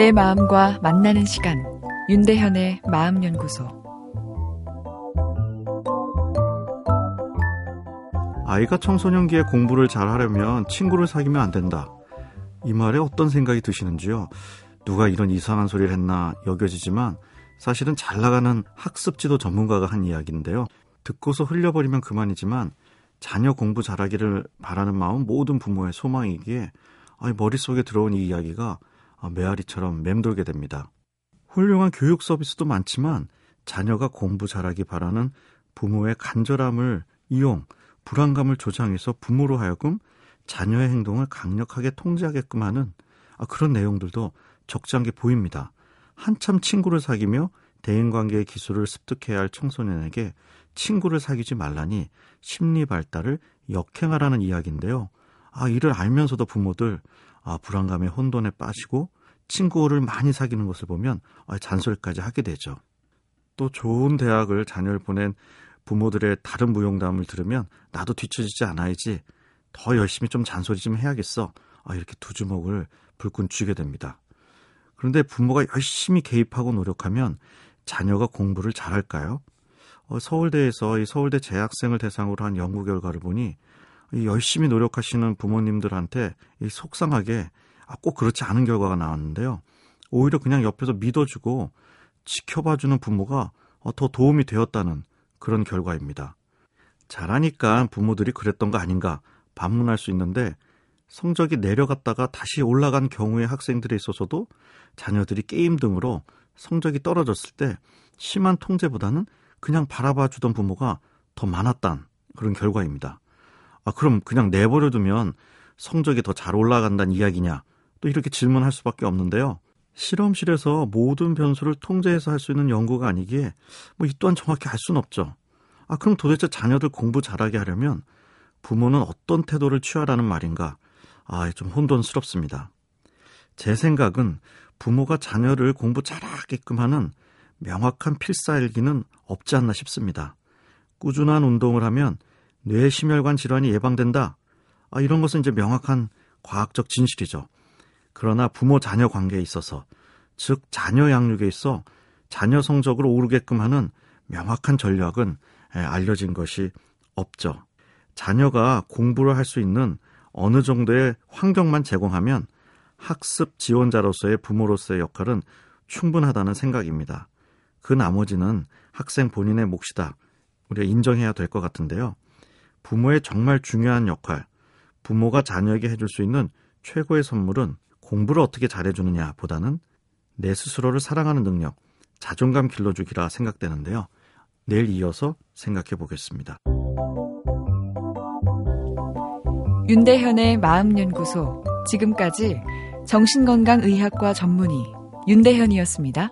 내 마음과 만나는 시간 윤대현의 마음연구소 아이가 청소년기에 공부를 잘하려면 친구를 사귀면 안 된다. 이 말에 어떤 생각이 드시는지요? 누가 이런 이상한 소리를 했나 여겨지지만 사실은 잘 나가는 학습 지도 전문가가 한 이야기인데요. 듣고서 흘려버리면 그만이지만 자녀 공부 잘하기를 바라는 마음 모든 부모의 소망이기에 머릿속에 들어온 이 이야기가 메아리처럼 맴돌게 됩니다. 훌륭한 교육 서비스도 많지만 자녀가 공부 잘하기 바라는 부모의 간절함을 이용 불안감을 조장해서 부모로 하여금 자녀의 행동을 강력하게 통제하게끔 하는 그런 내용들도 적지 않게 보입니다. 한참 친구를 사귀며 대인관계의 기술을 습득해야 할 청소년에게 친구를 사귀지 말라니 심리 발달을 역행하라는 이야기인데요. 아, 이를 알면서도 부모들 아, 불안감에 혼돈에 빠지고 친구를 많이 사귀는 것을 보면 아, 잔소리까지 하게 되죠. 또 좋은 대학을 자녀를 보낸 부모들의 다른 무용담을 들으면 나도 뒤처지지 않아야지 더 열심히 좀 잔소리 좀 해야겠어. 아, 이렇게 두 주먹을 불끈 쥐게 됩니다. 그런데 부모가 열심히 개입하고 노력하면 자녀가 공부를 잘할까요? 어, 서울대에서 이 서울대 재학생을 대상으로 한 연구 결과를 보니 이 열심히 노력하시는 부모님들한테 이 속상하게 아, 꼭 그렇지 않은 결과가 나왔는데요. 오히려 그냥 옆에서 믿어주고 지켜봐주는 부모가 어, 더 도움이 되었다는 그런 결과입니다. 잘하니까 부모들이 그랬던 거 아닌가 반문할 수 있는데 성적이 내려갔다가 다시 올라간 경우의 학생들에 있어서도 자녀들이 게임 등으로 성적이 떨어졌을 때 심한 통제보다는 그냥 바라봐 주던 부모가 더 많았단 그런 결과입니다. 아, 그럼 그냥 내버려두면 성적이 더 잘 올라간다는 이야기냐? 또 이렇게 질문할 수밖에 없는데요. 실험실에서 모든 변수를 통제해서 할 수 있는 연구가 아니기에 뭐 이 또한 정확히 알 수는 없죠. 아, 그럼 도대체 자녀들 공부 잘하게 하려면 부모는 어떤 태도를 취하라는 말인가? 아, 좀 혼돈스럽습니다. 제 생각은 부모가 자녀를 공부 잘하게끔 하는 명확한 필사일기는 없지 않나 싶습니다. 꾸준한 운동을 하면 뇌심혈관 질환이 예방된다. 아, 이런 것은 이제 명확한 과학적 진실이죠. 그러나 부모 자녀 관계에 있어서, 즉 자녀 양육에 있어 자녀 성적을 오르게끔 하는 명확한 전략은 예, 알려진 것이 없죠. 자녀가 공부를 할 수 있는 어느 정도의 환경만 제공하면 학습 지원자로서의 부모로서의 역할은 충분하다는 생각입니다. 그 나머지는 학생 본인의 몫이다. 우리가 인정해야 될 것 같은데요. 부모의 정말 중요한 역할, 부모가 자녀에게 해줄 수 있는 최고의 선물은 공부를 어떻게 잘해주느냐 보다는 내 스스로를 사랑하는 능력, 자존감 길러주기라 생각되는데요. 내일 이어서 생각해 보겠습니다. 윤대현의 마음연구소. 지금까지 정신건강의학과 전문의 윤대현이었습니다.